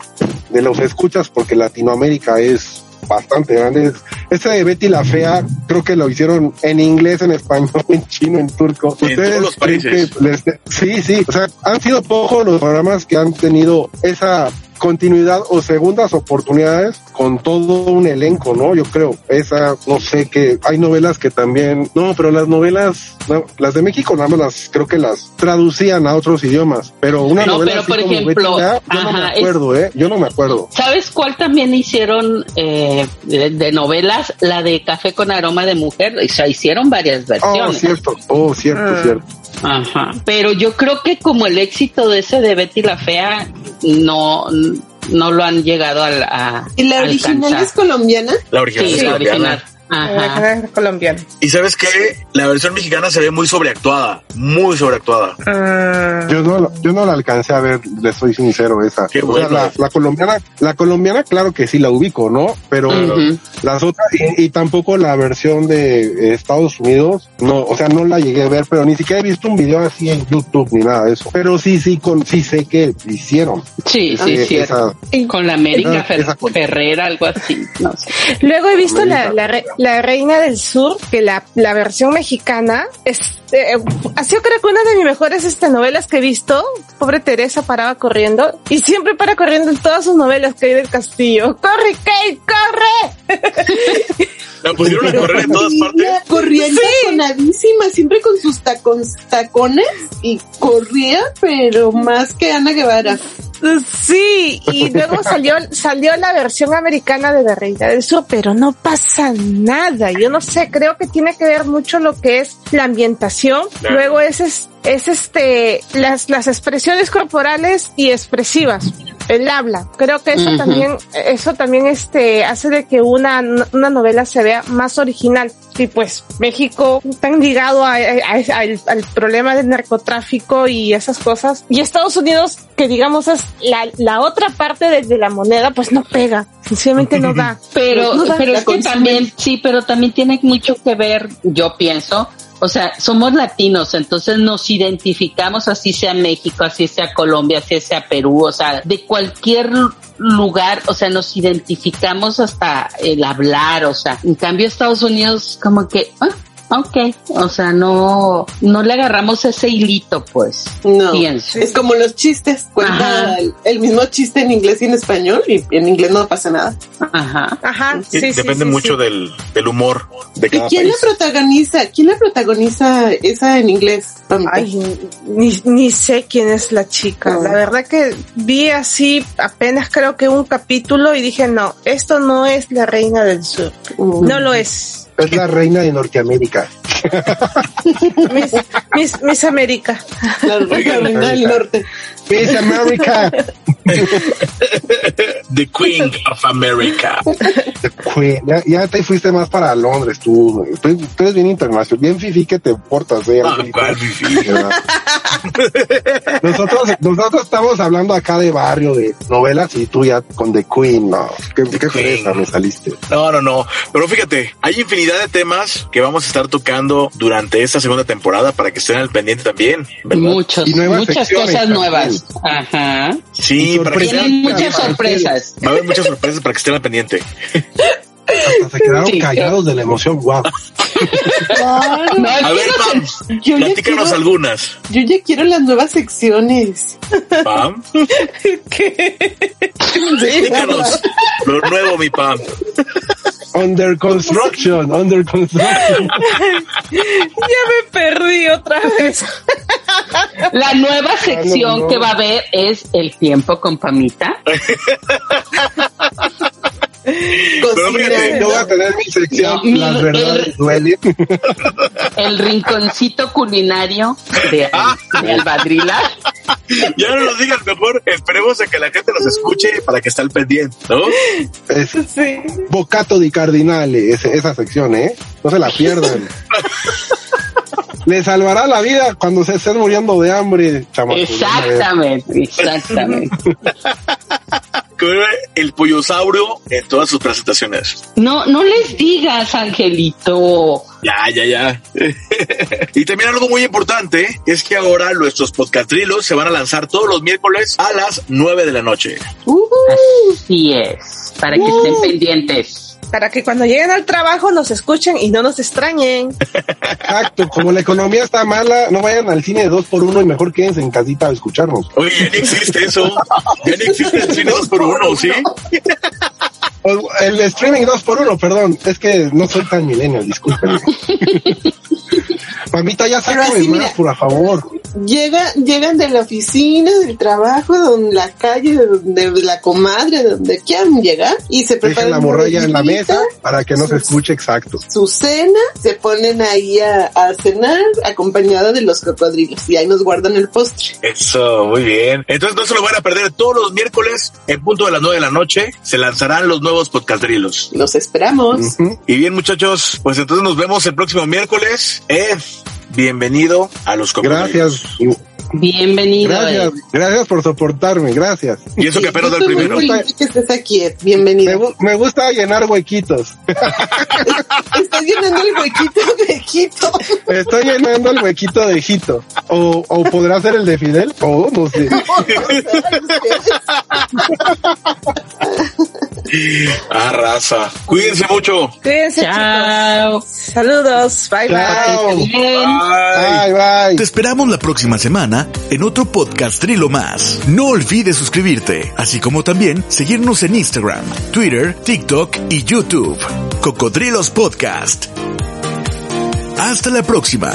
Speaker 6: de los escuchas porque Latinoamérica es bastante grande. Ese de Betty la Fea, creo que lo hicieron en inglés, en español, [laughs] en chino, en turco.
Speaker 5: En todos los
Speaker 6: creen
Speaker 5: países.
Speaker 6: que les- sí, sí, o sea, han sido pocos los programas que han tenido esa continuidad o segundas oportunidades con todo un elenco, ¿no? Yo creo, esa, no sé que hay novelas que también, no, pero las novelas, no, las de México nada más las, creo que las traducían a otros idiomas, pero una
Speaker 9: No,
Speaker 6: novela
Speaker 9: pero
Speaker 6: así
Speaker 9: por
Speaker 6: como
Speaker 9: ejemplo,
Speaker 6: yo no me
Speaker 9: es-
Speaker 6: acuerdo, eh, yo no me acuerdo.
Speaker 9: ¿Sabes cuál también hicieron eh, de, de novelas? La de Café con aroma de mujer. O sea, hicieron varias
Speaker 6: Oh,
Speaker 9: versiones.
Speaker 6: cierto, oh, cierto,
Speaker 8: Ah.
Speaker 6: cierto.
Speaker 9: Ajá. Pero yo creo que como el éxito de ese de Betty la Fea no, no lo han llegado a, a
Speaker 1: ¿Y la original
Speaker 9: alcanzar.
Speaker 1: es colombiana?
Speaker 10: La original
Speaker 9: Sí,
Speaker 10: es
Speaker 9: la
Speaker 10: colombiana.
Speaker 9: original. Ajá.
Speaker 8: Colombiano.
Speaker 10: Y sabes que la versión mexicana se ve muy sobreactuada, muy sobreactuada.
Speaker 8: Ah,
Speaker 6: Yo no, yo no la alcancé a ver, le soy sincero, esa.
Speaker 10: Qué
Speaker 6: O sea,
Speaker 10: bueno.
Speaker 6: la, la colombiana, la colombiana, claro que sí la ubico, ¿no? Pero las otras, y, y tampoco la versión de Estados Unidos, no, o sea, no la llegué a ver, pero ni siquiera he visto un video así en YouTube ni nada de eso. Pero sí, sí, con, sí sé que hicieron.
Speaker 9: Sí, sí,
Speaker 6: Eh,
Speaker 9: cierto.
Speaker 6: esa-
Speaker 9: Con la América
Speaker 6: esa- esa-
Speaker 9: Fer- Ferrera, algo así. No sé.
Speaker 8: Luego he visto la, la Reina del Sur, que la, la versión mexicana es, eh, ha sido creo que una de mis mejores este, novelas que he visto. Pobre Teresa paraba corriendo y siempre para corriendo en todas sus novelas que hay del castillo. ¡Corre, Kate, corre! [laughs]
Speaker 10: La pusieron a correr en todas partes.
Speaker 1: Corría encajonadísima, siempre con sus tacon- tacones y corría, pero más que Ana Guevara.
Speaker 8: Sí, y [laughs] luego salió, salió la versión americana de la Reina del Sur, pero no pasa nada. Yo no sé, creo que tiene que ver mucho lo que es la ambientación.
Speaker 10: Claro.
Speaker 8: Luego es, es, es este, las, las expresiones corporales y expresivas. El habla. Creo que eso también, eso también este, hace de que una, una novela se vea más original. Y pues México tan ligado a, a- a- al, al problema del narcotráfico y esas cosas. Y Estados Unidos, que digamos es la, la otra parte de, de la moneda, pues no pega. Sencillamente no [laughs] da.
Speaker 9: Pero,
Speaker 8: No da.
Speaker 9: pero es que también, sí, pero también tiene mucho que ver, yo pienso, o sea, somos latinos, entonces nos identificamos, así sea México, así sea Colombia, así sea Perú, o sea, de cualquier lugar, o sea, nos identificamos hasta el hablar, o sea, en cambio Estados Unidos como que, ah, ok, o sea, no, no le agarramos ese hilito, pues,
Speaker 1: No.
Speaker 9: pienso.
Speaker 1: Es como los chistes, cuenta
Speaker 9: Ajá.
Speaker 1: el, el mismo chiste en inglés y en español, y en inglés no pasa nada.
Speaker 9: Ajá.
Speaker 8: Ajá.
Speaker 10: Sí,
Speaker 8: sí,
Speaker 10: Depende
Speaker 8: sí,
Speaker 10: mucho
Speaker 8: sí.
Speaker 10: Del, del humor de
Speaker 1: ¿Y
Speaker 10: cada
Speaker 1: quién la protagoniza? ¿Quién la protagoniza esa en inglés?
Speaker 8: Ay, ni, ni sé quién es la chica.
Speaker 1: No.
Speaker 8: La verdad que vi así apenas creo que un capítulo y dije, no, esto no es la reina del sur.
Speaker 1: Mm.
Speaker 8: No lo es.
Speaker 6: Es la reina de Norteamérica.
Speaker 8: Miss, Miss, Miss América.
Speaker 1: La reina del norte.
Speaker 6: Miss America.
Speaker 10: The Queen of America.
Speaker 6: Queen. Ya, ya te fuiste más para Londres, tú. Tú, tú eres bien internacional. Bien fifi que te portas, eh.
Speaker 10: Ah, [laughs]
Speaker 6: Nosotros, nosotros estamos hablando acá de barrio, de novelas, y tú ya con The Queen, no. Qué, qué fresa me saliste.
Speaker 10: No, no, no. Pero fíjate, hay infinidad de temas que vamos a estar tocando durante esta segunda temporada para que estén al pendiente también. ¿verdad?
Speaker 9: Muchos,
Speaker 6: Y nuevas
Speaker 9: muchas cosas
Speaker 6: también.
Speaker 9: nuevas. Ajá.
Speaker 10: Sí, para que estén,
Speaker 9: Tienen muchas sorpresas.
Speaker 10: va a haber muchas sorpresas para que estén al pendiente. [laughs]
Speaker 6: Hasta se quedaron
Speaker 9: Sí.
Speaker 6: callados de la emoción, guau.
Speaker 8: No,
Speaker 10: A ver, Pam,
Speaker 1: Yo
Speaker 10: platícanos
Speaker 1: quiero,
Speaker 10: algunas.
Speaker 1: yo ya quiero las nuevas secciones.
Speaker 10: Pam, [laughs] platícanos lo nuevo, mi Pam.
Speaker 6: Under construction, under construction.
Speaker 8: ya me perdí otra vez.
Speaker 9: La nueva sección
Speaker 6: no.
Speaker 9: que va a haber es el tiempo con Pamita. [laughs] [laughs]
Speaker 10: Pero fíjate,
Speaker 6: Yo voy a tener mi sección,
Speaker 9: No,
Speaker 6: las
Speaker 9: el-
Speaker 6: verdades [laughs] duelen.
Speaker 9: El rinconcito culinario de, [laughs] de Albadrila.
Speaker 10: ya no nos digas mejor, esperemos a que la gente nos escuche para que esté al pendiente, ¿no?
Speaker 6: Es
Speaker 8: Sí.
Speaker 6: Bocato di Cardinale, esa sección, ¿eh? No se la pierdan. Le salvará la vida cuando se estén muriendo de hambre, chamacos.
Speaker 9: Exactamente, exactamente. [laughs]
Speaker 10: El pollosaurio en todas sus presentaciones.
Speaker 9: No, no les digas, Angelito.
Speaker 10: Ya, ya, ya. [laughs] y también algo muy importante es que ahora nuestros podcastrilos se van a lanzar todos los miércoles a las 9 de la noche.
Speaker 8: Uh,
Speaker 9: Así es, para que estén pendientes.
Speaker 8: Para que cuando lleguen al trabajo nos escuchen y no nos extrañen.
Speaker 6: Exacto, como la economía está mala, no vayan al cine de dos por uno y mejor quédense en casita a escucharnos.
Speaker 10: Oye, ya ni existe eso. Ya ni existe el cine dos por uno, ¿sí?
Speaker 6: El streaming dos por uno, perdón, es que no soy tan milenio, disculpen. [laughs] Mamita, ya sácame
Speaker 1: así,
Speaker 6: más,
Speaker 1: mira.
Speaker 6: por favor.
Speaker 1: Llega, llegan de la oficina, del trabajo, de la calle, de, de la comadre, de donde quieran llegar y se preparan
Speaker 6: la
Speaker 1: una
Speaker 6: morralla en la mesa para que no se escuche exacto.
Speaker 1: su cena, se ponen ahí a, a cenar acompañada de los cocodrilos y ahí nos guardan el postre.
Speaker 10: Eso, muy bien. Entonces no se lo van a perder. Todos los miércoles, en punto de las nueve de la noche, se lanzarán los nuevos podcastdrilos.
Speaker 1: Los esperamos.
Speaker 10: Y bien, muchachos, pues entonces nos vemos el próximo miércoles. Bienvenido a los cocodrilos.
Speaker 6: Gracias,
Speaker 9: Bienvenido.
Speaker 6: gracias, por soportarme, gracias.
Speaker 10: Y eso que apenas del
Speaker 1: muy
Speaker 10: primero.
Speaker 1: feliz de que estés aquí.
Speaker 6: Me,
Speaker 1: Bienvenido.
Speaker 6: me gusta llenar huequitos.
Speaker 1: Estás llenando el huequito de Quito.
Speaker 6: Estoy llenando el huequito de Jito. O, o podrá ser el de Fidel, o no sé. [laughs]
Speaker 10: Ah, raza. Cuídense mucho.
Speaker 8: Cuídense,
Speaker 9: Chao.
Speaker 8: chicos. Saludos. Bye, bye.
Speaker 6: Chao. Bye, bye.
Speaker 5: Te esperamos la próxima semana en otro podcast Trilo más. No olvides suscribirte, así como también seguirnos en Instagram, Twitter, TikTok y YouTube. Cocodrilos Podcast. Hasta la próxima.